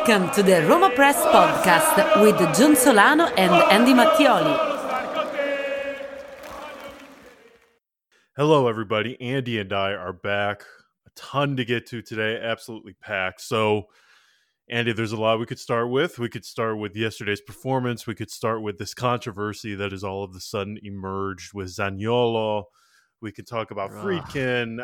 Welcome to the Roma Press Podcast with John Solano and Andy Mattioli. Hello, everybody. Andy and I are back. A ton to get to today, absolutely packed. So, Andy, there's a lot we could start with. We could start with yesterday's performance. We could start with this controversy that has all of a sudden emerged with Zaniolo. We could talk about Friedkin.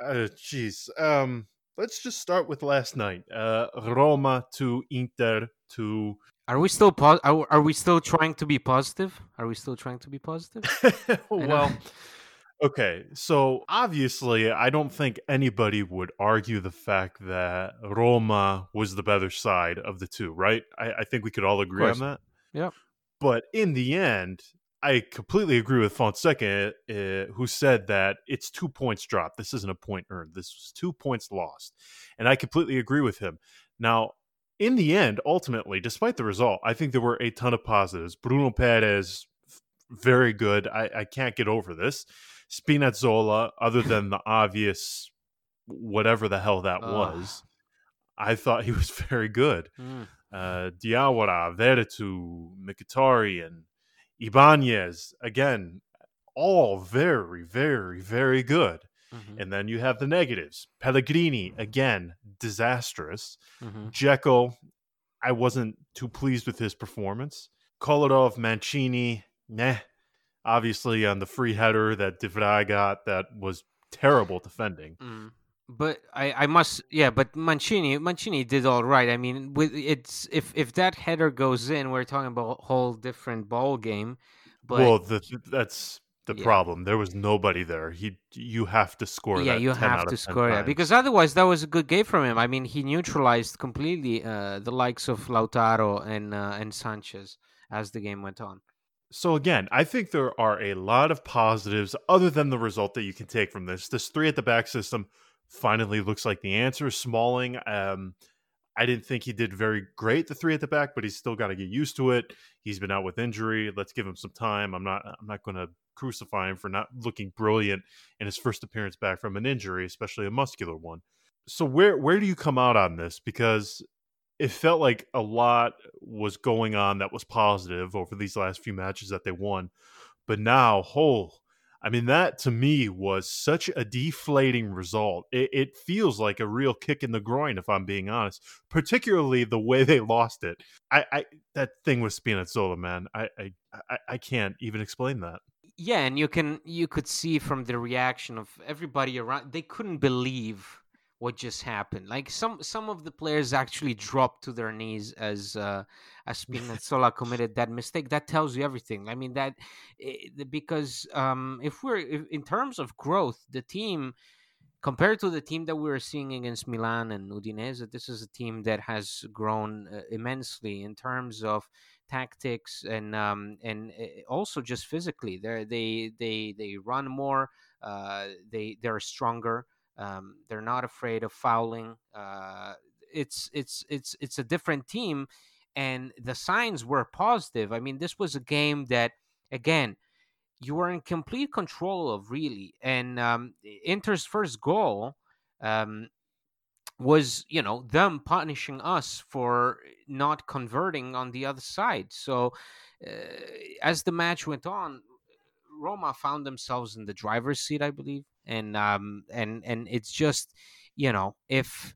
Jeez. Uh, um, let's just start with last night. Uh, Roma to Inter to. Are we still po- are, are we still trying to be positive? Are we still trying to be positive? well, okay. So obviously, I don't think anybody would argue the fact that Roma was the better side of the two, right? I, I think we could all agree on that. Yeah. But in the end, I completely agree with Fonseca, uh, who said that it's two points dropped. This isn't a point earned. This was two points lost. And I completely agree with him. Now, in the end, ultimately, despite the result, I think there were a ton of positives. Bruno Peres, very good. I, I can't get over this. Spinazzola, other than the obvious whatever the hell that was, I thought he was very good. Mm. Uh, Diawara, Veretout, Mkhitaryan, Ibanez, again, all very, very, very good. Mm-hmm. And then you have the negatives. Pellegrini, again, disastrous. mm hmm I wasn't too pleased with his performance. Kolarov, Mancini, nah. Obviously, on the free header that De Vrij got, that was terrible defending. Mm. But I, I must, yeah. But Mancini, Mancini did all right. I mean, with it's if if that header goes in, we're talking about a whole different ball game. But well, the, that's the yeah. problem. There was nobody there. He, you have to score. Yeah, you have to score that because otherwise, that was a good game from him. I mean, he neutralized completely uh, the likes of Lautaro and uh, and Sanchez as the game went on. So again, I think there are a lot of positives other than the result that you can take from this. This three at the back system finally looks like the answer. Smalling, um, I didn't think he did very great the three at the back, but he's still got to get used to it. He's been out with injury. Let's give him some time. I'm not I'm not going to crucify him for not looking brilliant in his first appearance back from an injury, especially a muscular one. So where where do you come out on this? Because it felt like a lot was going on that was positive over these last few matches that they won, but now, whole I mean, that to me was such a deflating result. It, it, feels like a real kick in the groin, if I'm being honest. Particularly the way they lost it. I, I that thing with Spinazzola, man. I, I, I can't even explain that. Yeah, and you can you could see from the reaction of everybody around. They couldn't believe what just happened. Like some some of the players actually dropped to their knees as uh, as Spinazzola committed that mistake. That tells you everything. I mean that because um, if we're if, in terms of growth, the team compared to the team that we were seeing against Milan and Udinese, this is a team that has grown uh, immensely in terms of tactics and um, and uh, also just physically. They they they they run more. Uh, they they're stronger. Um, they're not afraid of fouling. Uh, it's it's it's it's a different team, and the signs were positive. I mean, this was a game that again you were in complete control of, really. And um, Inter's first goal um, was, you know, them punishing us for not converting on the other side. So uh, as the match went on, Roma found themselves in the driver's seat, I believe, and um, and and it's just, you know, if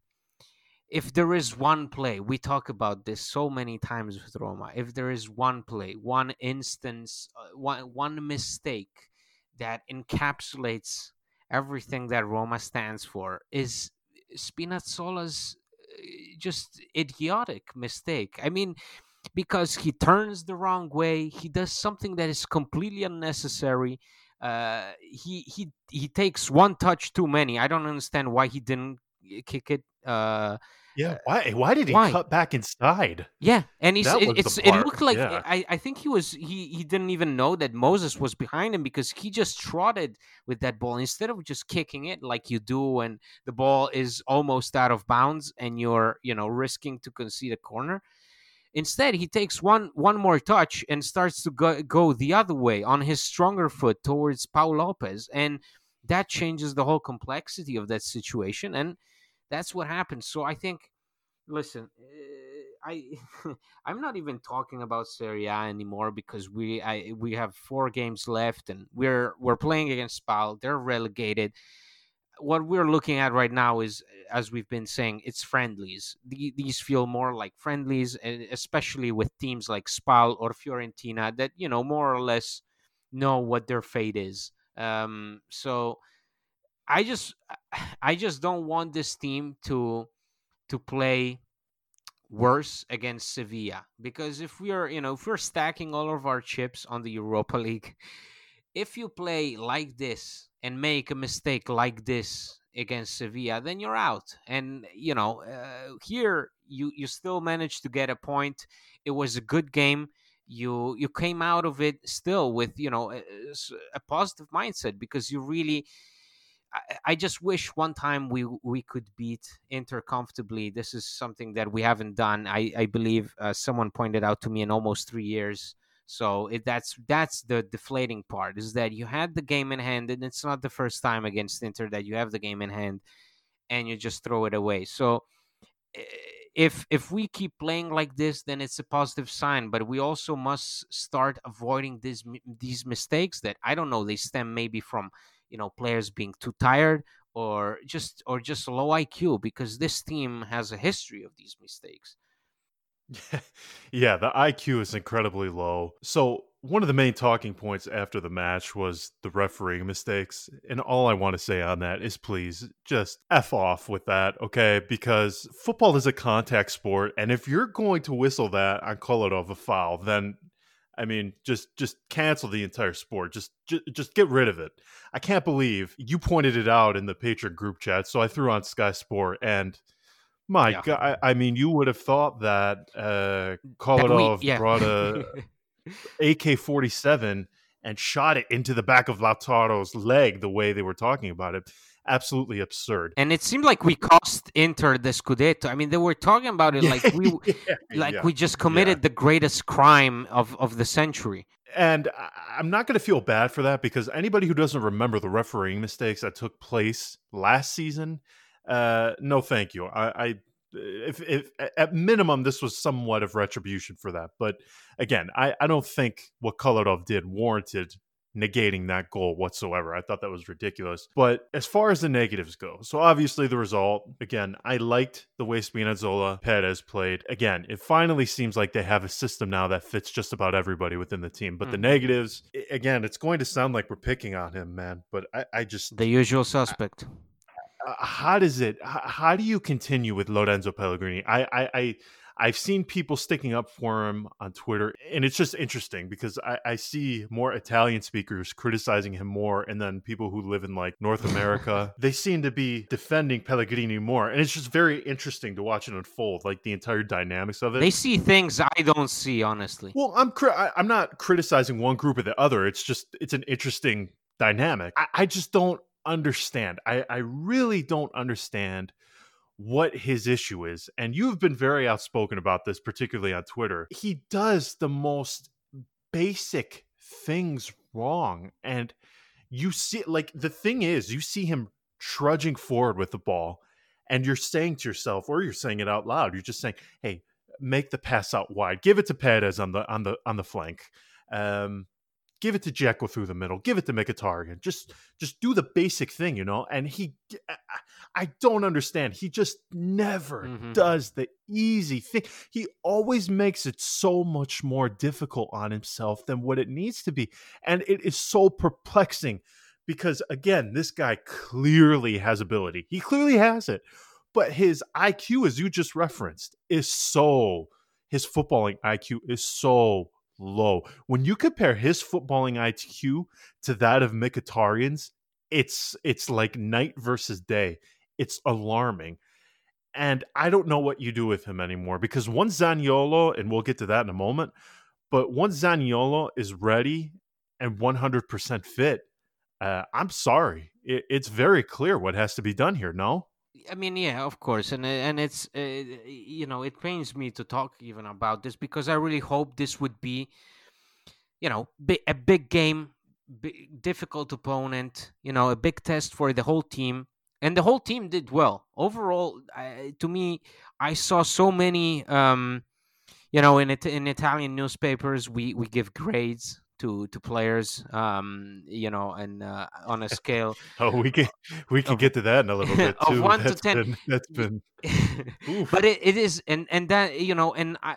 if there is one play, we talk about this so many times with Roma. If there is one play, one instance, uh, one one mistake that encapsulates everything that Roma stands for, is Spinazzola's uh, just idiotic mistake. I mean, because he turns the wrong way. He does something that is completely unnecessary. Uh, he he he takes one touch too many. I don't understand why he didn't kick it. Uh, yeah, uh, why? Why did he why? cut back inside? Yeah, and he's it, it's it looked like yeah. I, I think he was he he didn't even know that Moses was behind him because he just trotted with that ball instead of just kicking it like you do when the ball is almost out of bounds and you're you know risking to concede a corner. Instead, he takes one one more touch and starts to go, go the other way on his stronger foot towards Pau Lopez, and that changes the whole complexity of that situation, and that's what happens. So I think, listen, eh, I I'm not even talking about Serie A anymore because we I we have four games left and we're we're playing against Spal. They're relegated. What we're looking at right now is, as we've been saying, it's friendlies. These feel more like friendlies, especially with teams like Spal or Fiorentina that you know more or less know what their fate is. Um, so I just I just don't want this team to to play worse against Sevilla because if we are you know if we're stacking all of our chips on the Europa League if you play like this and make a mistake like this against Sevilla then you're out and you know uh, here you you still managed to get a point it was a good game you you came out of it still with you know a, a positive mindset because you really I, just wish one time we we could beat Inter comfortably. This is something that we haven't done. I I believe uh, someone pointed out to me in almost three years. So it, that's that's the deflating part is that you had the game in hand, and it's not the first time against Inter that you have the game in hand, and you just throw it away. So eh, if if we keep playing like this, then it's a positive sign. But we also must start avoiding these these mistakes that I don't know. They stem maybe from you know players being too tired or just or just low IQ because this team has a history of these mistakes. yeah, the IQ is incredibly low. So one of the main talking points after the match was the refereeing mistakes. And all I want to say on that is please just F off with that, okay? Because football is a contact sport. And if you're going to whistle that on Kolarov a foul, then I mean, just just cancel the entire sport. Just, just just get rid of it. I can't believe you pointed it out in the patron group chat. So I threw on Sky Sport, and my yeah. God, I, I, mean, you would have thought that uh, Kolarov yeah. brought a AK forty seven and shot it into the back of Lautaro's leg the way they were talking about it absolutely absurd. And it seemed like we cost Inter the Scudetto. I mean, they were talking about it like we yeah, like yeah, we just committed yeah. the greatest crime of of the century. And I'm not going to feel bad for that because anybody who doesn't remember the refereeing mistakes that took place last season, uh, no, thank you. I, I if, if at minimum this was somewhat of retribution for that but again i, I don't think what kolarov did warranted negating that goal whatsoever. I thought that was ridiculous. But as far as the negatives go, so obviously the result, again, I liked the way Spinazzola Peres played. Again, it finally seems like they have a system now that fits just about everybody within the team. But mm. the negatives, again, it's going to sound like we're picking on him, man. But I, I just. The usual suspect. I, Uh, how does it? How, do you continue with Lorenzo Pellegrini? I, I, I I've seen people sticking up for him on Twitter, and it's just interesting because I, I, see more Italian speakers criticizing him more, and then people who live in like North America, they seem to be defending Pellegrini more, and it's just very interesting to watch it unfold, like the entire dynamics of it. They see things I don't see, honestly. Well, I'm I, I'm not criticizing one group or the other. It's just it's an interesting dynamic. I, I just don't understand. I, I really don't understand what his issue is. And you've been very outspoken about this, particularly on Twitter. He does the most basic things wrong. And you see, like, the thing is, you see him trudging forward with the ball, and you're saying to yourself, or you're saying it out loud, you're just saying, hey, make the pass out wide, give it to Peres on the on the on the flank. Um, give it to Dzeko through the middle, give it to Mkhitaryan. Just just do the basic thing, you know. And he, I don't understand. He just never mm-hmm. does the easy thing. He always makes it so much more difficult on himself than what it needs to be, and it is so perplexing because again, this guy clearly has ability. He clearly has it, but his IQ, as you just referenced, is so his footballing IQ is so low. When you compare his footballing IQ to that of Mkhitaryan's, it's it's like night versus day. It's alarming. And I don't know what you do with him anymore because once Zaniolo, and we'll get to that in a moment, but once Zaniolo is ready and 100% fit, uh, I'm sorry. It, it's very clear what has to be done here, no? I mean, yeah, of course, and and it's uh, you know it pains me to talk even about this because I really hope this would be, you know, a big game, difficult opponent, you know, a big test for the whole team, and the whole team did well overall. to me, I saw so many um, you know, in it, in Italian newspapers, we we give grades to to players um you know and uh, on a scale oh we can we can of, get to that in a little bit too. of 1 that's to 10 been, that's been but it, it is and and that you know and i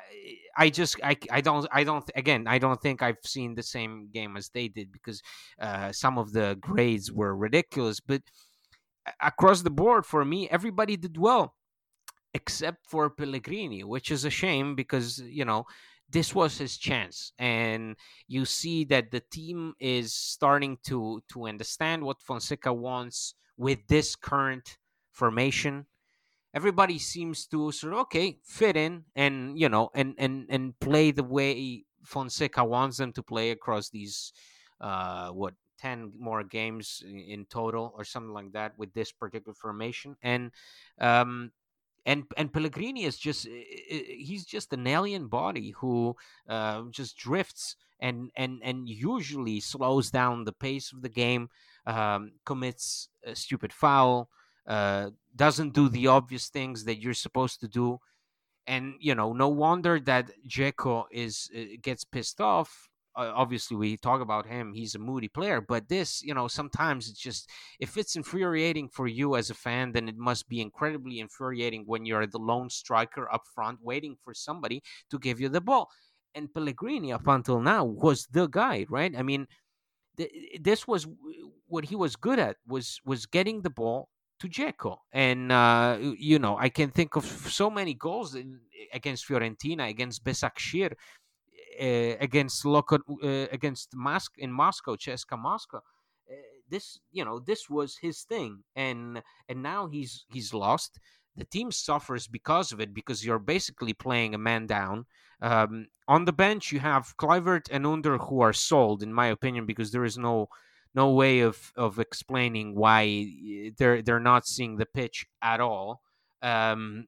i just i, I don't i don't again i don't think i've seen the same game as they did because uh some of the grades were ridiculous but across the board for me everybody did well except for pellegrini which is a shame because you know this was his chance and you see that the team is starting to to understand what Fonseca wants with this current formation. Everybody seems to sort of okay fit in and you know and and and play the way Fonseca wants them to play across these uh what 10 more games in total or something like that with this particular formation. And um and and Pellegrini is just he's just an alien body who uh, just drifts and and and usually slows down the pace of the game, um, commits a stupid foul, uh, doesn't do the obvious things that you're supposed to do, and you know no wonder that Dzeko is uh, gets pissed off obviously we talk about him he's a moody player but this you know sometimes it's just if it's infuriating for you as a fan then it must be incredibly infuriating when you're the lone striker up front waiting for somebody to give you the ball and Pellegrini up until now was the guy right i mean th- this was what he was good at was was getting the ball to Dzeko. And, uh, you know, I can think of so many goals in, against Fiorentina, against Başakşehir, uh, against local uh, against Moscow in Moscow, CSKA Moscow. Uh, this you know this was his thing, and and now he's he's lost. The team suffers because of it because you're basically playing a man down. Um, on the bench, you have Kluivert and Under who are sold, in my opinion, because there is no no way of of explaining why they're they're not seeing the pitch at all. Um,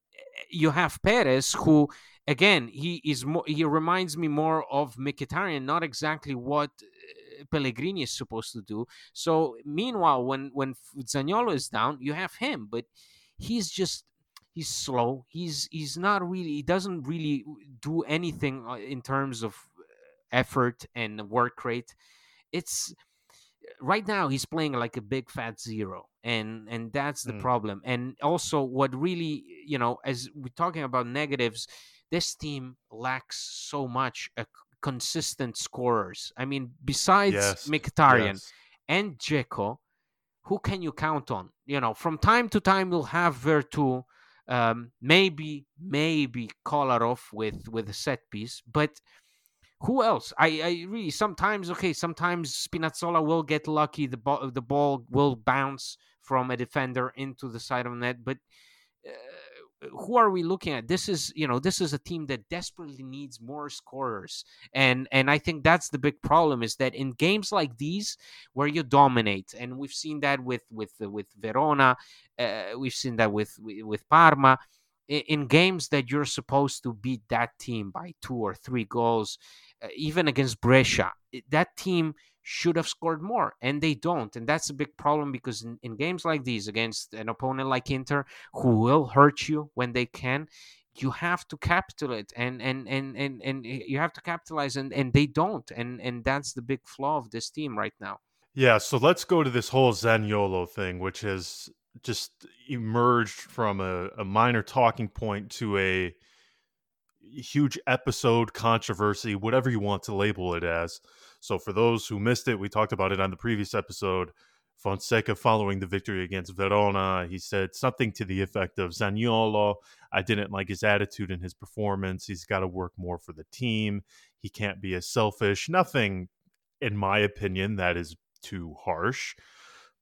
you have Peres who again, he is more. He reminds me more of Mkhitaryan, not exactly what uh, Pellegrini is supposed to do. So meanwhile, when when Zaniolo is down, you have him, but he's just he's slow. He's he's not really. He doesn't really do anything uh, in terms of effort and work rate. It's right now he's playing like a big fat zero and and that's the mm. problem and also what really you know as we're talking about negatives this team lacks so much uh, consistent scorers. I mean, besides yes. Mkhitaryan yes. and Dzeko, who can you count on? You know, from time to time you'll have Veretout, um, maybe maybe Kolarov with with a set piece, but who else? I, I really sometimes okay. Sometimes Spinazzola will get lucky. The ball the ball will bounce from a defender into the side of the net, but uh, who are we looking at? This is you know this is a team that desperately needs more scorers. And and i think that's the big problem is that in games like these where you dominate and we've seen that with with with verona uh, we've seen that with with parma in games that you're supposed to beat that team by two or three goals uh, even against brescia that team should have scored more and they don't and that's a big problem because in, in, games like these against an opponent like inter who will hurt you when they can you have to capitalize and and and and, and you have to capitalize and and they don't and and that's the big flaw of this team right now. Yeah so let's go to this whole zaniolo thing which has just emerged from a, a minor talking point to a huge episode controversy whatever you want to label it as so for those who missed it, we talked about it on the previous episode. Fonseca following the victory against Verona, he said something to the effect of Zaniolo, I didn't like his attitude and his performance. He's got to work more for the team. He can't be as selfish. Nothing, in my opinion, that is too harsh.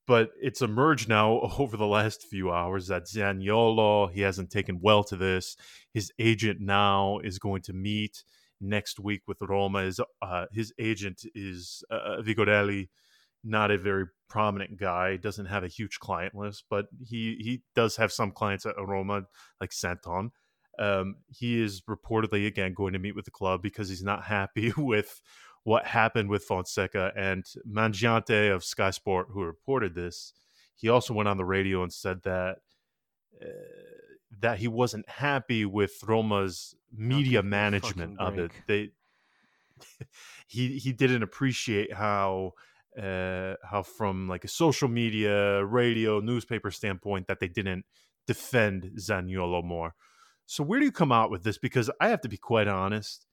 But it's emerged now over the last few hours that Zaniolo, he hasn't taken well to this. His agent now is going to meet next week with Roma. Is uh, his agent is uh, uh, Vigorelli, not a very prominent guy. Doesn't have a huge client list, but he he does have some clients at Roma, like Santon. Um, he is reportedly again going to meet with the club because he's not happy with what happened with Fonseca and Mangiante of Sky Sport, who reported this. He also went on the radio and said that uh, that he wasn't happy with Roma's media management of it. They he he didn't appreciate how uh, how from like a social media, radio, newspaper standpoint that they didn't defend Zaniolo more. So where do you come out with this? Because I have to be quite honest.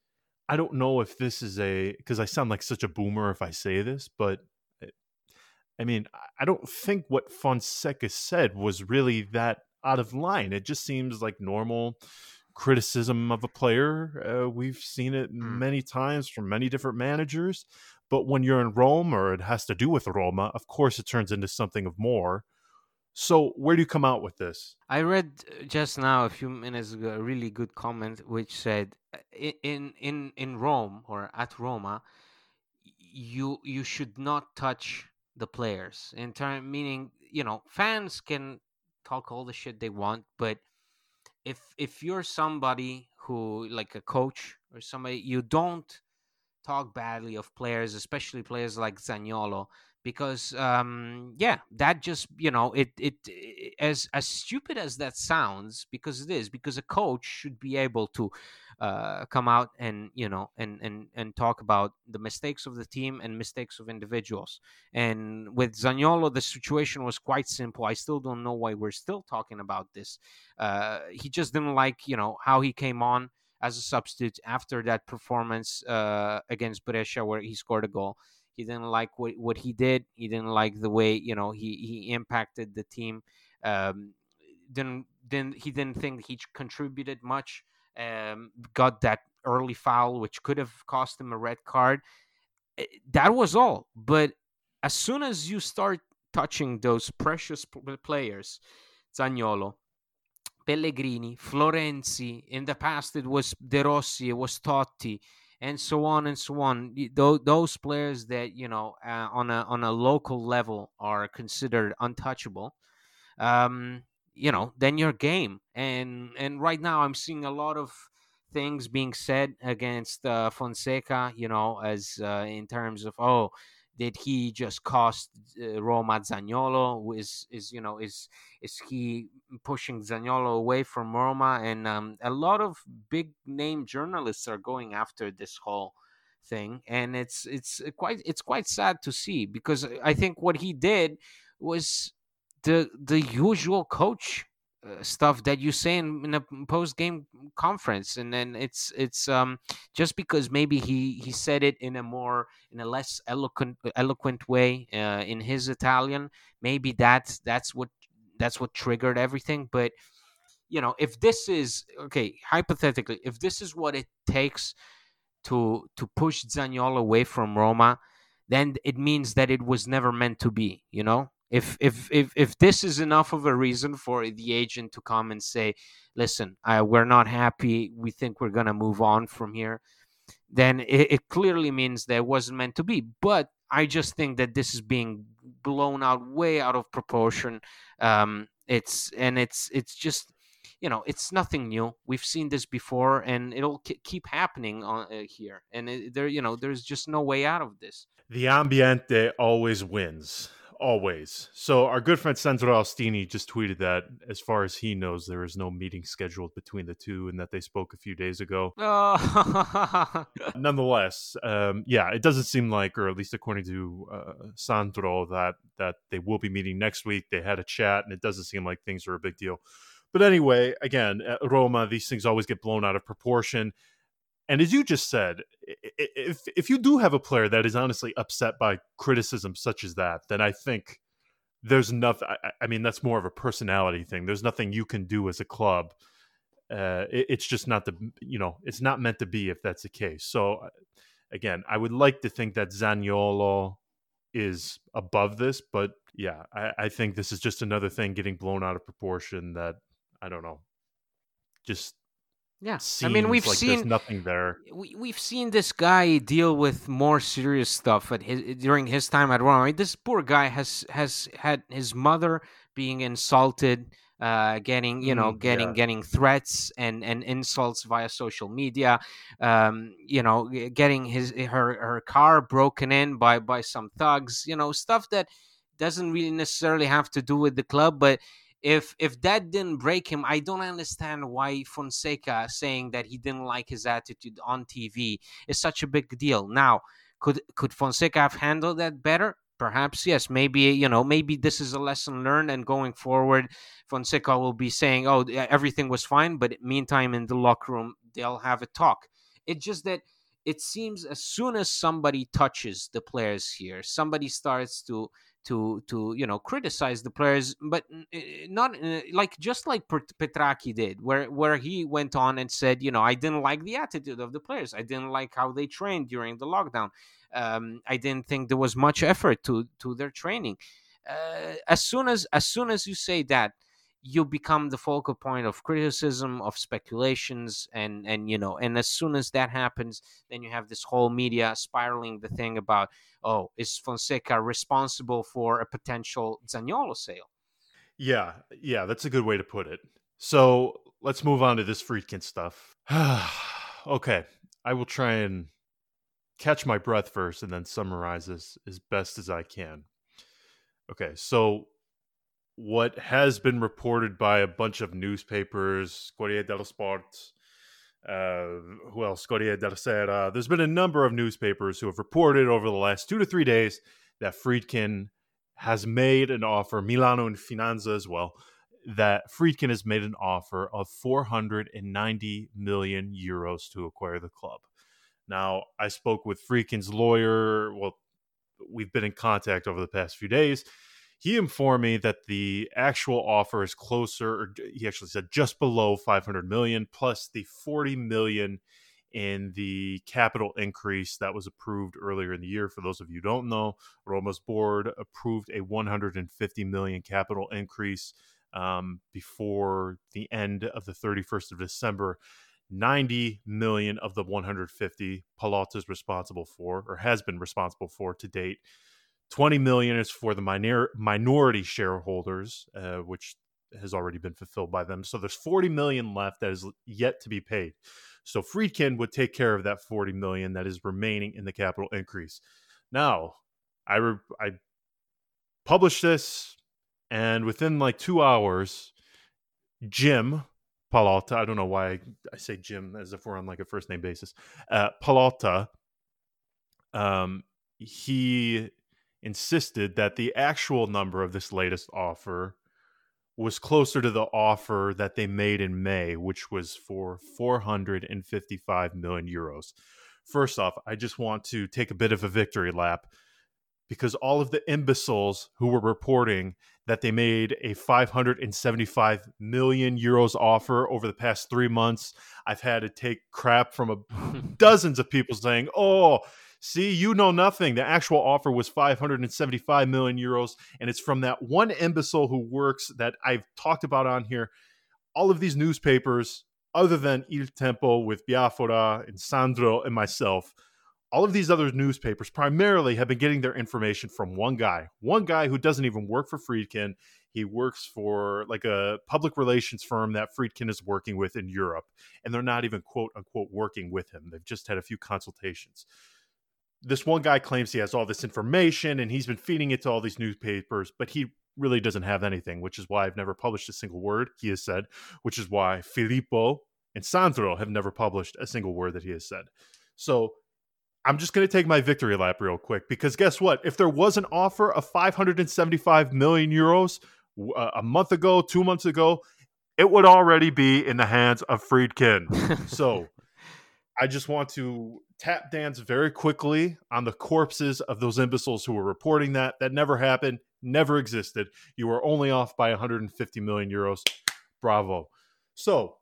I don't know if this is a because I sound like such a boomer if I say this, but eh, I mean I don't think what Fonseca said was really that out of line. It just seems like normal criticism of a player. Uh, we've seen it mm. many times from many different managers. But when you're in Rome or it has to do with Roma, of course it turns into something of more. So where do you come out with this? I read uh, just now a few minutes ago a really good comment which said uh, in in in Rome or at Roma you you should not touch the players in term meaning you know fans can talk all the shit they want but if if you're somebody who like a coach or somebody you don't talk badly of players, especially players like Zaniolo, because um, yeah, that just you know it, it, it as as stupid as that sounds, because it is, because a coach should be able to uh, come out and you know and and and talk about the mistakes of the team and mistakes of individuals. And with Zaniolo, the situation was quite simple. I still don't know why we're still talking about this. Uh, he just didn't like you know how he came on as a substitute after that performance uh, against Brescia where he scored a goal. He didn't like what, what he did. He didn't like the way you know he he impacted the team. Um, didn't didn't he didn't think he contributed much. Um, got that early foul which could have cost him a red card. Eh, that was all. But as soon as you start touching those precious players, Zaniolo, Pellegrini, Florenzi. In the past, it was De Rossi, it was Totti, and so on and so on. Those players that you know uh, on a on a local level are considered untouchable. Um, you know, then your game. And and right now, I'm seeing a lot of things being said against uh, Fonseca. You know, as uh, in terms of oh did he just cost uh, Roma Zaniolo? Is is you know is is he pushing Zaniolo away from Roma? And um, a lot of big name journalists are going after this whole thing, and it's it's quite it's quite sad to see because I think what he did was the the usual coach uh, stuff that you say in, in a post game conference. And then it's it's um just because maybe he he said it in a more in a less eloquent eloquent way uh, in his Italian maybe that's that's what that's what triggered everything. But you know if this is okay hypothetically if this is what it takes to to push Zaniolo away from Roma then it means that it was never meant to be you know if if if if this is enough of a reason for the agent to come and say, "Listen, I, we're not happy. We think we're gonna move on from here," then it, it clearly means that it wasn't meant to be. But I just think that this is being blown out way out of proportion. Um, it's and it's it's just you know it's nothing new we've seen this before and it'll k- keep happening on uh, here and it, there you know there's just no way out of this the ambiente always wins always. So our good friend Sandro Austini just tweeted that, as far as he knows, there is no meeting scheduled between the two, and that they spoke a few days ago. Nonetheless, um, yeah, it doesn't seem like, or at least according to uh, Sandro, that that they will be meeting next week. They had a chat, and it doesn't seem like things are a big deal. But anyway, again, Roma, these things always get blown out of proportion. And as you just said, if if you do have a player that is honestly upset by criticism such as that, then I think there's nothing. I, I mean, that's more of a personality thing. There's nothing you can do as a club. Uh, it, it's just not the you know it's not meant to be if that's the case. So uh, again, I would like to think that Zaniolo is above this, but yeah, I, I think this is just another thing getting blown out of proportion. That I don't know, just yeah, I mean we've like seen nothing there. We we've seen this guy deal with more serious stuff at his, during his time at Rome. I mean, this poor guy has has had his mother being insulted, uh, getting you know mm, getting yeah. getting threats and and insults via social media. Um, you know, getting his her her car broken in by by some thugs. You know, stuff that doesn't really necessarily have to do with the club, but if if that didn't break him, I don't understand why Fonseca saying that he didn't like his attitude on TV is such a big deal. Now, could could Fonseca have handled that better? Perhaps yes. Maybe you know. Maybe this is a lesson learned, and going forward, Fonseca will be saying, "Oh, everything was fine," but meantime, in the locker room, they'll have a talk. It's just that it seems as soon as somebody touches the players here, somebody starts to to to you know criticize the players, but not like just like Petrachi did, where where he went on and said, you know, I didn't like the attitude of the players, I didn't like how they trained during the lockdown, um, I didn't think there was much effort to to their training. Uh, as soon as as soon as you say that, you become the focal point of criticism of speculations and and you know and as soon as that happens then you have this whole media spiraling the thing about oh is fonseca responsible for a potential zaniolo sale? Yeah yeah that's a good way to put it. So let's move on to this friedkin stuff. Okay i will try and catch my breath first and then summarize this as best as i can. Okay so what has been reported by a bunch of newspapers, Corriere dello Sport, uh, who else? Corriere della Sera. There's been a number of newspapers who have reported over the last two to three days that Friedkin has made an offer, Milano and Finanza as well, that Friedkin has made an offer of 490 million euros to acquire the club. Now, I spoke with Friedkin's lawyer. Well, we've been in contact over the past few days he informed me that the actual offer is closer or he actually said just below 500 million plus the 40 million in the capital increase that was approved earlier in the year. For those of you don't know roma's board approved a 150 million capital increase um, before the end of the 31st of december. 90 million of the 150 Pallotta is responsible for or has been responsible for to date 20 million is for the minor, minority shareholders, uh, which has already been fulfilled by them. So there's 40 million left that is yet to be paid. So Friedkin would take care of that 40 million that is remaining in the capital increase. Now, I re- I published this, and within like two hours, Jim Pallotta, I don't know why I, say Jim as if we're on like a first name basis, uh, Pallotta, um, he insisted that the actual number of this latest offer was closer to the offer that they made in May, which was for 455 million euros. First off, I just want to take a bit of a victory lap because all of the imbeciles who were reporting that they made a 575 million euros offer over the past three months, I've had to take crap from a, dozens of people saying, oh, See, you know nothing. The actual offer was 575 million euros, and it's from that one imbecile who works that I've talked about on here. All of these newspapers, other than Il Tempo with Biafora and Sandro and myself, all of these other newspapers primarily have been getting their information from one guy, one guy who doesn't even work for Friedkin. He works for like a public relations firm that Friedkin is working with in Europe, and they're not even quote unquote working with him. They've just had a few consultations this one guy claims he has all this information and he's been feeding it to all these newspapers, but he really doesn't have anything, which is why I've never published a single word, he has said, which is why Filippo and Sandro have never published a single word that he has said. So I'm just going to take my victory lap real quick because guess what? If there was an offer of 575 million euros uh, a month ago, two months ago, it would already be in the hands of Friedkin. so I just want to tap dance very quickly on the corpses of those imbeciles who were reporting that. That never happened, never existed. You were only off by 150 million euros. Bravo. So,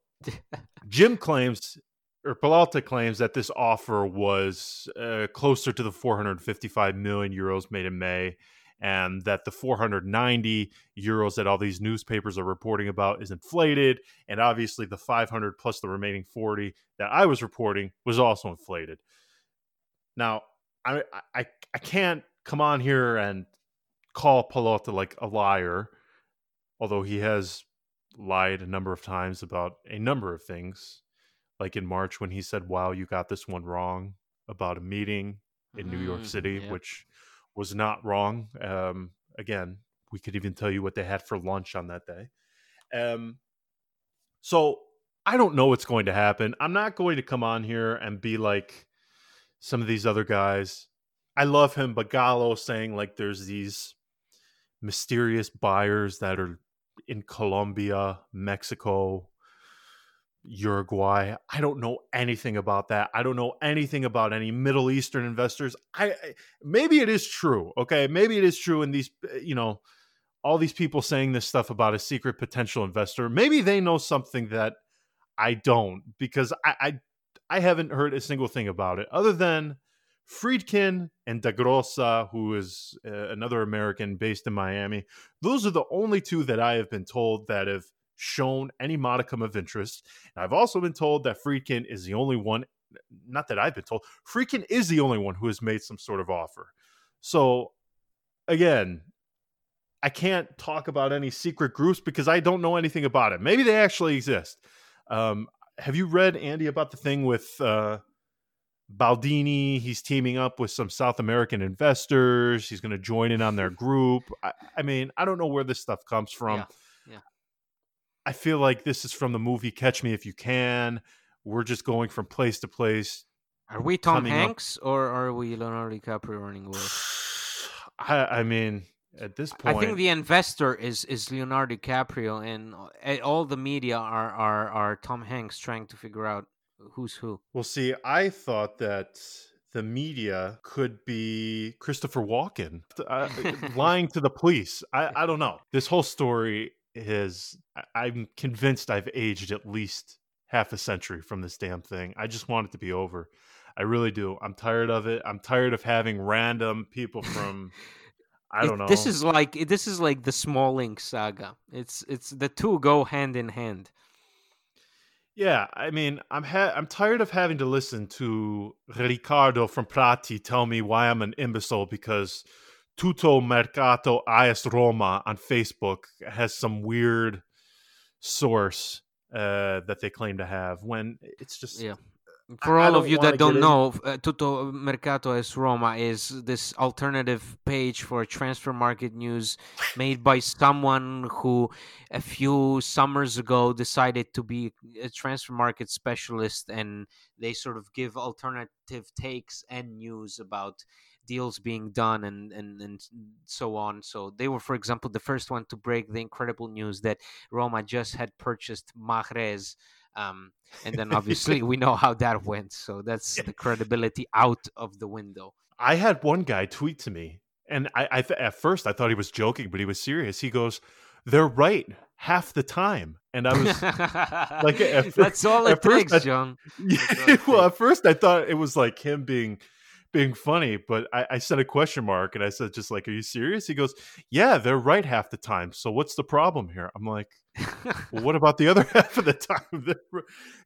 Jim claims, or Pallotta claims that this offer was uh, closer to the 455 million euros made in May and that the 490 euros that all these newspapers are reporting about is inflated and obviously the 500 plus the remaining 40 that i was reporting was also inflated now i i, I can't come on here and call Pallotta like a liar although he has lied a number of times about a number of things like in march when he said wow you got this one wrong about a meeting in mm, new york mm, city yep. which was not wrong. Um, again, we could even tell you what they had for lunch on that day. Um, so I don't know what's going to happen. I'm not going to come on here and be like some of these other guys. I love him, but Gallo saying like there's these mysterious buyers that are in Colombia, Mexico, Uruguay. I don't know anything about that. I don't know anything about any Middle Eastern investors. I maybe it is true. Okay, maybe it is true and these eh, you know all these people saying this stuff about a secret potential investor. Maybe they know something that I don't because I I, I haven't heard a single thing about it other than Friedkin and Da Grossa, who is uh, another American based in Miami. Those are the only two that I have been told that have shown any modicum of interest. And I've also been told that Friedkin is the only one, not that I've been told, Friedkin is the only one who has made some sort of offer. So, again, I can't talk about any secret groups because I don't know anything about it. Maybe they actually exist. Um, have you read Andy about the thing with uh, Baldini? He's teaming up with some South American investors. He's going to join in on their group. I, I, mean, I don't know where this stuff comes from. Yeah. I feel like this is from the movie Catch Me If You Can. We're just going from place to place. Are we Tom Hanks up. or are we Leonardo DiCaprio running away? I, I mean, at this point. I think the investor is is Leonardo DiCaprio, and eh, all the media are are are Tom Hanks trying to figure out who's who. Well, see, I thought that the media could be Christopher Walken uh, lying to the police. I, I don't know. This whole story is. I'm convinced I've aged at least half a century from this damn thing. I just want it to be over. I really do. I'm tired of it. I'm tired of having random people from I don't know. This is like this is like the Smalling saga. It's it's the two go hand in hand. Yeah, I mean, I'm ha- I'm tired of having to listen to Ricardo from Prati tell me why I'm an imbecile because Tutto Mercato AS Roma on Facebook has some weird source uh, that they claim to have when it's just yeah. For all of you that don't know, uh, Tutto Mercato AS Roma is this alternative page for transfer market news made by someone who a few summers ago decided to be a transfer market specialist and they sort of give alternative takes and news about deals being done and, and, and so on. So they were, for example, the first one to break the incredible news that Roma just had purchased Mahrez um, and then obviously we know how that went. So that's the credibility out of the window. I had one guy tweet to me, and I, I th- at first I thought he was joking, but he was serious. He goes, "They're right half the time," and I was like, at, "That's all it takes, I, John." Yeah, well, at first I thought it was like him being being funny, but I, I said a question mark and I said, just like, are you serious? He goes, yeah, they're right half the time. So what's the problem here? I'm like, well, what about the other half of the time?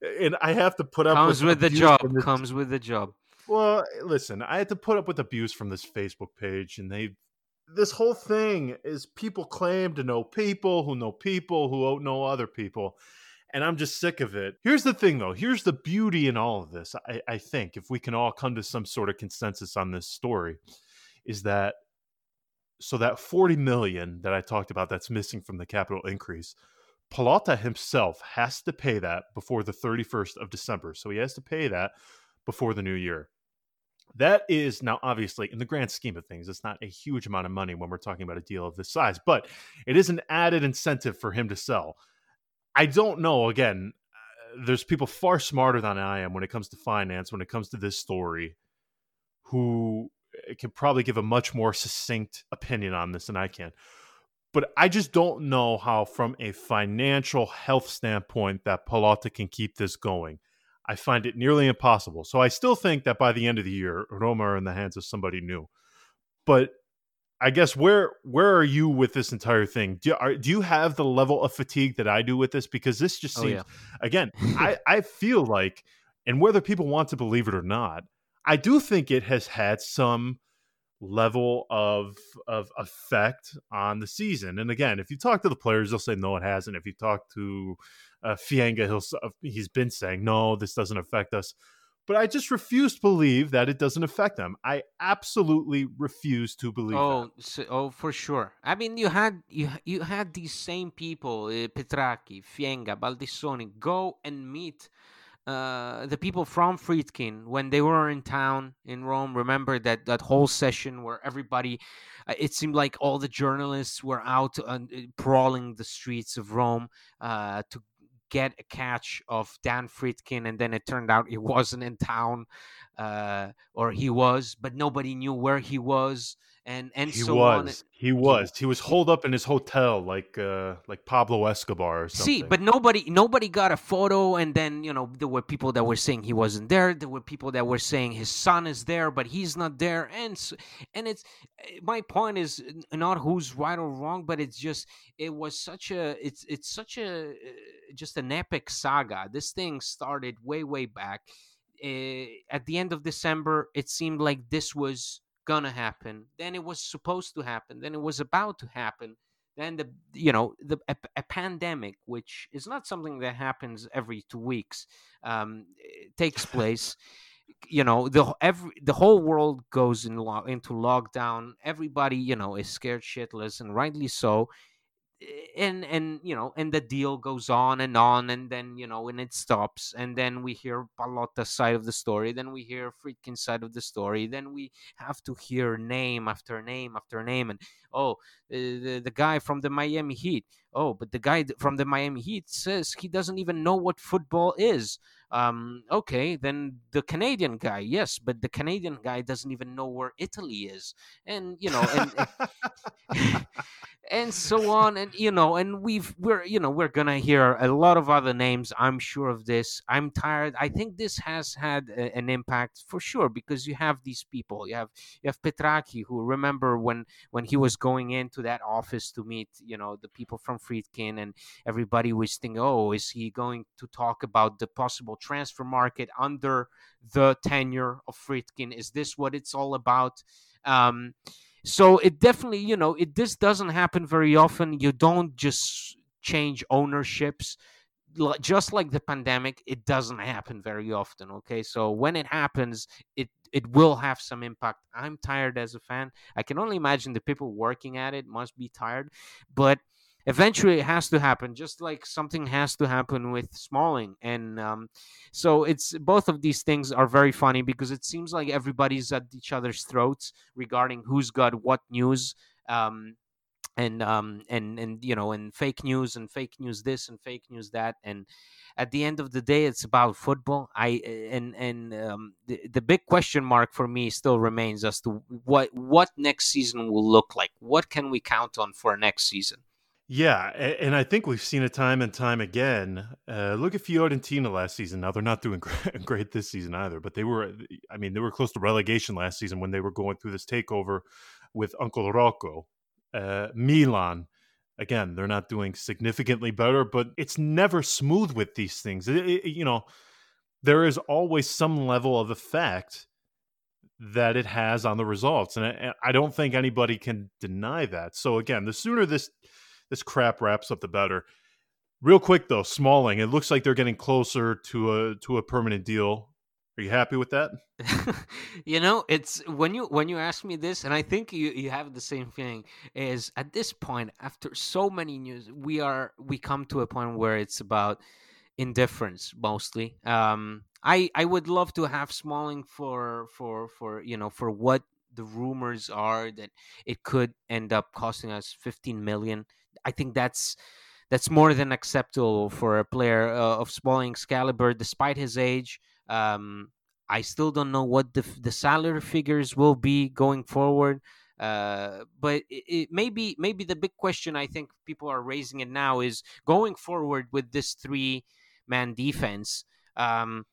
and I have to put up comes with, with the job. Comes with the job. Well, eh, listen, I had to put up with abuse from this Facebook page, and they this whole thing is people claim to know people who know people who know other people and I'm just sick of it. Here's the thing, though. Here's the beauty in all of this. I, I think if we can all come to some sort of consensus on this story, is that so that 40 million that I talked about that's missing from the capital increase, Pallotta himself has to pay that before the 31st of December. So he has to pay that before the new year. That is now obviously in the grand scheme of things, it's not a huge amount of money when we're talking about a deal of this size, but it is an added incentive for him to sell. I don't know. Again, uh, there's people far smarter than I am when it comes to finance, when it comes to this story, who uh, can probably give a much more succinct opinion on this than I can. But I just don't know how, from a financial health standpoint, that Pallotta can keep this going. I find it nearly impossible. So I still think that by the end of the year, Roma are in the hands of somebody new. But I guess where where are you with this entire thing? Do, are, do you have the level of fatigue that I do with this? Because this just seems, oh, yeah. again, I, I feel like, and whether people want to believe it or not, I do think it has had some level of of effect on the season. And again, if you talk to the players, they'll say no, it hasn't. If you talk to uh, Fienga, he'll he's been saying no, this doesn't affect us. But I just refuse to believe that it doesn't affect them. I absolutely refuse to believe. Oh, so, oh, for sure. I mean, you had you you had these same people, uh, Petrachi, Fienga, Baldissoni, go and meet uh, the people from Friedkin when they were in town in Rome. Remember that that whole session where everybody, uh, it seemed like all the journalists were out uh, prowling the streets of Rome uh, to get a catch of Dan Friedkin, and then it turned out he wasn't in town, uh, or he was, but nobody knew where he was and and he so was. on. He was. He was holed up in his hotel like uh like Pablo Escobar or something. See, but nobody nobody got a photo, and then you know there were people that were saying he wasn't there. There were people that were saying his son is there, but he's not there. And and it's eh, my point is not who's right or wrong, but it's just it was such a it's it's such a uh, just an epic saga. This thing started way way back. Uh, at the end of December, it seemed like this was gonna happen. Then it was supposed to happen. Then it was about to happen. Then the you know the a, a pandemic, which is not something that happens every two weeks, um, eh, takes place. you know the every the whole world goes in lo- into lockdown. Everybody you know is scared shitless, and rightly so and and you know and the deal goes on and on and then you know and it stops and then we hear Pallotta's side of the story then we hear Friedkin's side of the story then we have to hear name after name after name and oh uh, the, the guy from the Miami Heat. Oh but the guy from the Miami Heat says he doesn't even know what football is um okay then the Canadian guy yes but the Canadian guy doesn't even know where Italy is and you know and and so on and you know and we've we're you know we're gonna hear a lot of other names i'm sure of this. I'm tired. I think this has had a, an impact for sure because you have these people. You have you have Petrachi who remember when when he was going into that office to meet you know the people from friedkin and everybody was thinking oh is he going to talk about the possible transfer market under the tenure of friedkin? Is this what it's all about? Um so it definitely you know it this doesn't happen very often. You don't just change ownerships. Just like the pandemic it doesn't happen very often okay? So when it happens it it will have some impact. I'm tired as a fan. I can only imagine the people working at it must be tired. But eventually it has to happen just like something has to happen with smalling and um, so it's both of these things are very funny because it seems like everybody's at each other's throats regarding who's got what news um, and um and and you know and fake news and fake news this and fake news that and at the end of the day it's about football. I and and um, the, the big question mark for me still remains as to what what next season will look like. What can we count on for next season Yeah, and I think we've seen it time and time again. Uh, look at Fiorentina last season. Now they're not doing great, this season either, but they were. I mean, they were close to relegation last season when they were going through this takeover with Uncle Rocco. Uh, Milan, again, they're not doing significantly better, but it's never smooth with these things. It- it- you know, there is always some level of effect that it has on the results, and I, and I don't think anybody can deny that. So again, the sooner this this crap wraps up, the better. Real quick though, Smalling, it looks like they're getting closer to a to a permanent deal. Are you happy with that? you know it's when you when you ask me this and i think you you have the same feeling is at this point after so many news we are we come to a point where it's about indifference mostly um i i would love to have smalling for for for you know for what the rumors are that it could end up costing us 15 million i think that's that's more than acceptable for a player uh, of smalling's caliber despite his age um I still don't know what the the salary figures will be going forward. Uh, but it, it maybe maybe the big question I think people are raising it now is going forward with this three man defense. Um,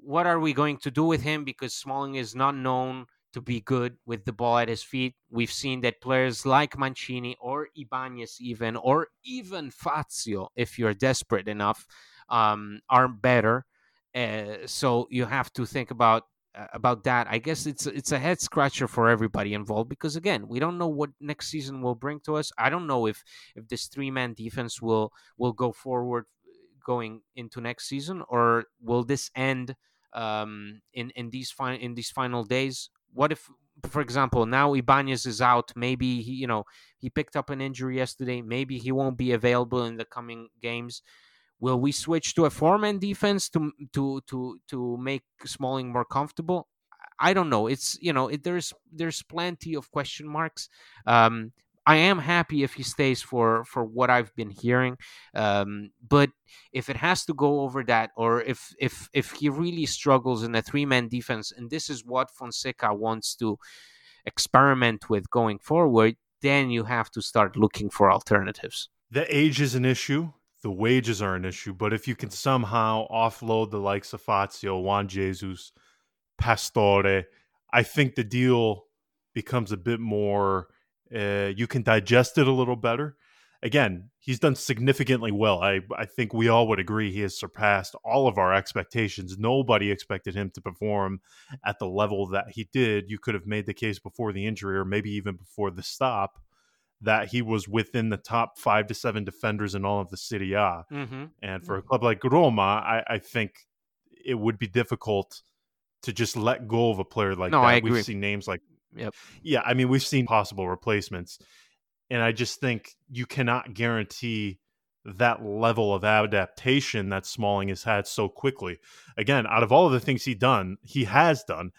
what are we going to do with him? Because Smalling is not known to be good with the ball at his feet. We've seen that players like Mancini or Ibanez, even or even Fazio, if you're desperate enough, um, are better. Uh, so you have to think about uh, about that. I guess it's it's a head scratcher for everybody involved because again, we don't know what next season will bring to us. I don't know if if this three man defense will will go forward going into next season or will this end um, in in these fi- in these final days? What if, for example, now Ibanez is out? Maybe he, you know, he picked up an injury yesterday. Maybe he won't be available in the coming games. Will we switch to a four-man defense to to to to make Smalling more comfortable? I don't know. It's you know it, there's there's plenty of question marks. Um, I am happy if he stays for for what I've been hearing. Um, but if it has to go over that, or if if if he really struggles in a three man defense, and this is what Fonseca wants to experiment with going forward, then you have to start looking for alternatives. The age is an issue. The wages are an issue. But if you can somehow offload the likes of Fazio, Juan Jesus, Pastore, I think the deal becomes a bit more uh, you can digest it a little better. Again, he's done significantly well. I, I think we all would agree he has surpassed all of our expectations. Nobody expected him to perform at the level that he did. You could have made the case before the injury or maybe even before the stop that he was within the top five to seven defenders in all of the Serie A. Mm-hmm. And for a club like Roma, I, I, think it would be difficult to just let go of a player like no, that. I agree. We've seen names like Yep. Yeah, I mean, we've seen possible replacements, and I just think you cannot guarantee that level of adaptation that Smalling has had so quickly. Again, out of all of the things he done, he has done.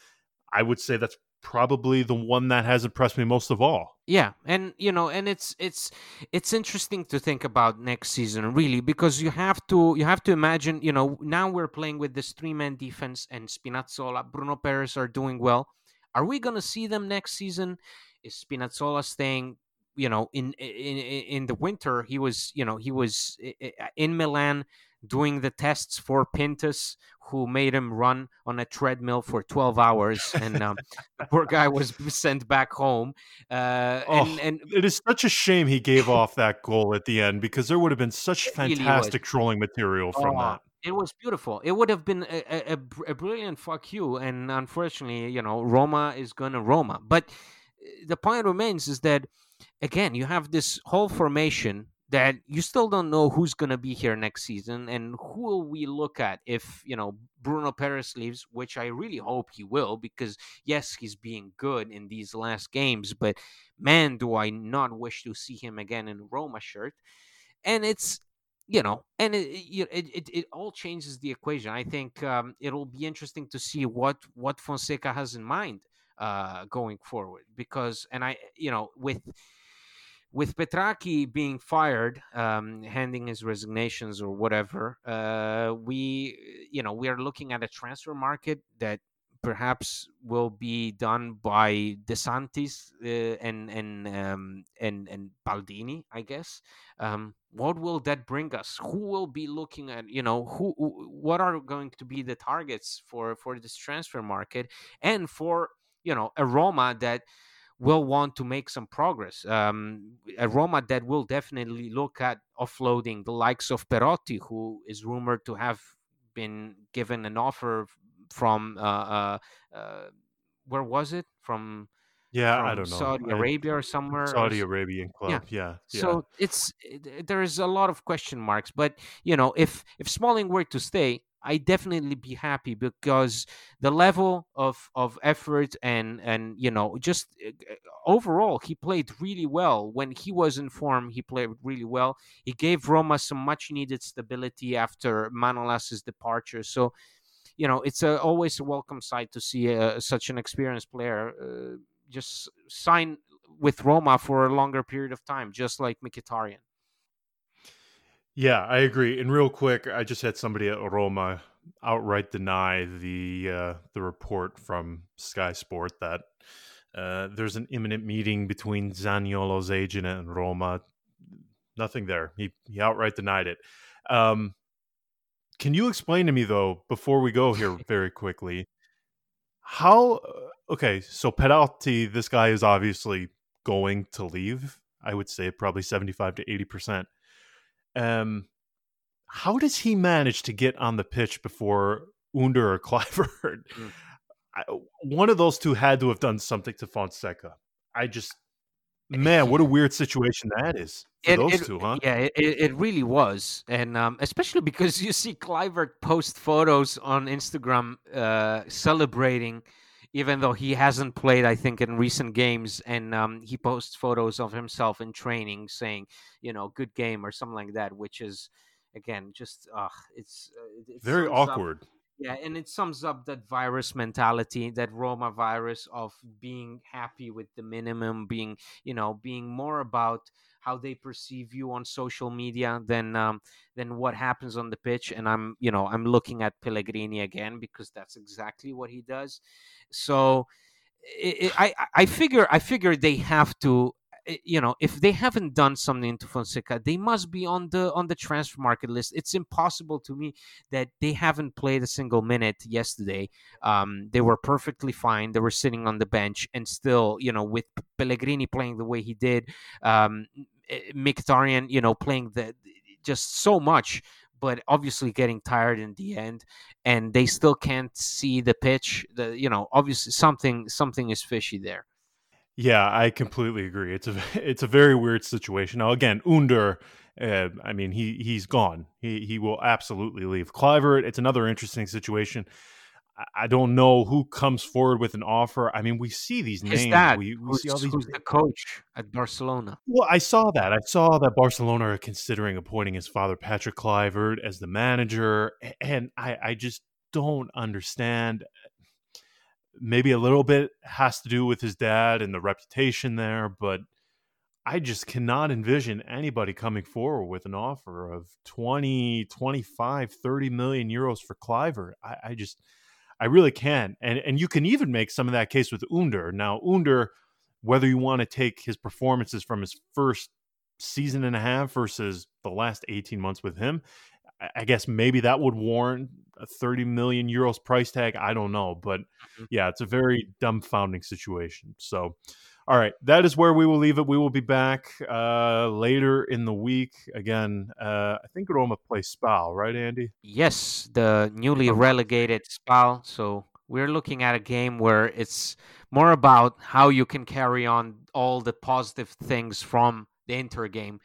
I would say that's probably the one that has impressed me most of all. Yeah, and you know, and it's it's it's interesting to think about next season really because you have to you have to imagine, you know, now we're playing with this three-man defense and Spinazzola, Bruno Peres are doing well. Are we going to see them next season? Is Spinazzola staying? You know, in in in the winter, he was you know he was in Milan doing the tests for Pintus, who made him run on a treadmill for 12 hours, and um, the poor guy was sent back home. Uh, oh, and, and, it is such a shame he gave off that goal at the end because there would have been such fantastic really trolling material from oh, that. It was beautiful. It would have been a, a, a, brilliant fuck you, and unfortunately, you know, Roma is gonna Roma. But eh, the point remains is that again, you have this whole formation that you still don't know who's gonna be here next season, and who will we look at if you know Bruno Peres leaves, which I really hope he will, because yes, he's being good in these last games, but man, do I not wish to see him again in Roma shirt. And it's you know, and it it, it, it all changes the equation. I think um, it'll be interesting to see what what Fonseca has in mind uh, going forward because, and I, you know, with with Petrachi being fired, um, handing his resignations or whatever, uh, we, you know, we are looking at a transfer market that perhaps will be done by De Sanctis uh, and and um, and and Baldini, I guess. Um, what will that bring us? Who will be looking at you know who? What are going to be the targets for for this transfer market and for you know a Roma that will want to make some progress. Um, a Roma that will definitely look at offloading the likes of Perotti, who is rumored to have been given an offer from uh, uh, uh, where was it from? Yeah, I don't know. Saudi Arabia or somewhere. Saudi Arabian club. Yeah. yeah. yeah. So it's there's a lot of question marks, but you know, if if Smalling were to stay, I definitely be happy because the level of of effort and and you know just overall he played really well when he was in form he played really well he gave Roma some much needed stability after Manolas's departure so you know it's a, always a welcome sight to see a, such an experienced player uh, just sign with Roma for a longer period of time, just like Mkhitaryan. Yeah, I agree. And real quick, I just had somebody at Roma outright deny the uh, the report from Sky Sport that uh, there's an imminent meeting between Zaniolo's agent and Roma. Nothing there. He he outright denied it. Um, can you explain to me though, before we go here, very quickly, how? Uh, okay, so Perotti, this guy is obviously going to leave. I would say probably seventy-five to eighty percent. Um, how does he manage to get on the pitch before Under or Kluivert? Mm. One of those two had to have done something to Fonseca. I just Man, what a weird situation that is for It, those it, two, huh? yeah, it, it really was, and um, especially because you see Kluivert post photos on Instagram uh, celebrating, even though he hasn't played, I think, in recent games, and um, he posts photos of himself in training, saying, you know, good game or something like that, which is, again, just uh, it's uh, it, it Very sums up- awkward. Yeah, and it sums up that virus mentality, that Roma virus of being happy with the minimum, being you know, being more about how they perceive you on social media than um, than what happens on the pitch. And I'm you know I'm looking at Pellegrini again because that's exactly what he does. So i I I I figure I figure they have to you know if they haven't done something to Fonseca they must be on the on the transfer market list. It's impossible to me that they haven't played a single minute yesterday. Um, they were perfectly fine. They were sitting on the bench and still you know with Pellegrini playing the way he did um, eh, Mkhitaryan you know playing the just so much but obviously getting tired in the end and they still can't see the pitch. The you know obviously something something is fishy there Yeah, I completely agree. It's a it's a very weird situation. Now, again, Under, uh, I mean, he he's gone. He he will absolutely leave. Kluivert, it's another interesting situation. I- I don't know who comes forward with an offer. I mean, we see these his names. dad we, we who's, see all these. who's the coach at barcelona Well, I saw that. I saw that Barcelona are considering appointing his father, Patrick Kluivert, as the manager, and I, I just don't understand. Maybe a little bit has to do with his dad and the reputation there, but I just cannot envision anybody coming forward with an offer of 20, 25, 30 million euros for Kluivert. I, I just, I really can't. And, and you can even make some of that case with Under. Now, Under, whether you want to take his performances from his first season and a half versus the last 18 months with him, I- guess maybe that would warrant 30 million euros price tag. I don't know. But Mhm. yeah, it's a very dumbfounding situation. So, all right, that is where we will leave it. We will be back uh, later in the week. Again, uh, I think Roma plays Spal, right, Andy? yes the newly relegated spal so we're looking at a game where it's more about how you can carry on all the positive things from the inter game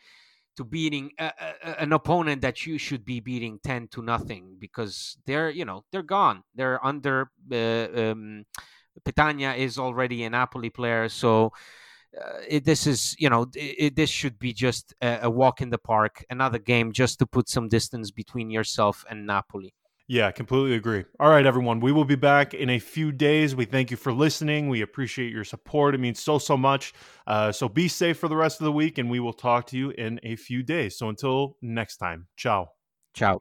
to beating a, a- an opponent that you should be beating 10 to nothing because they're you know they're gone. They're under uh, um, Petagna is already a Napoli player. So uh, it, this is you know it- this should be just a, a walk in the park another game just to put some distance between yourself and Napoli Yeah, completely agree. All right, everyone. We will be back in a few days. We thank you for listening. We appreciate your support. It means so, so much. Uh, so be safe for the rest of the week, and we will talk to you in a few days. So until next time, ciao. ciao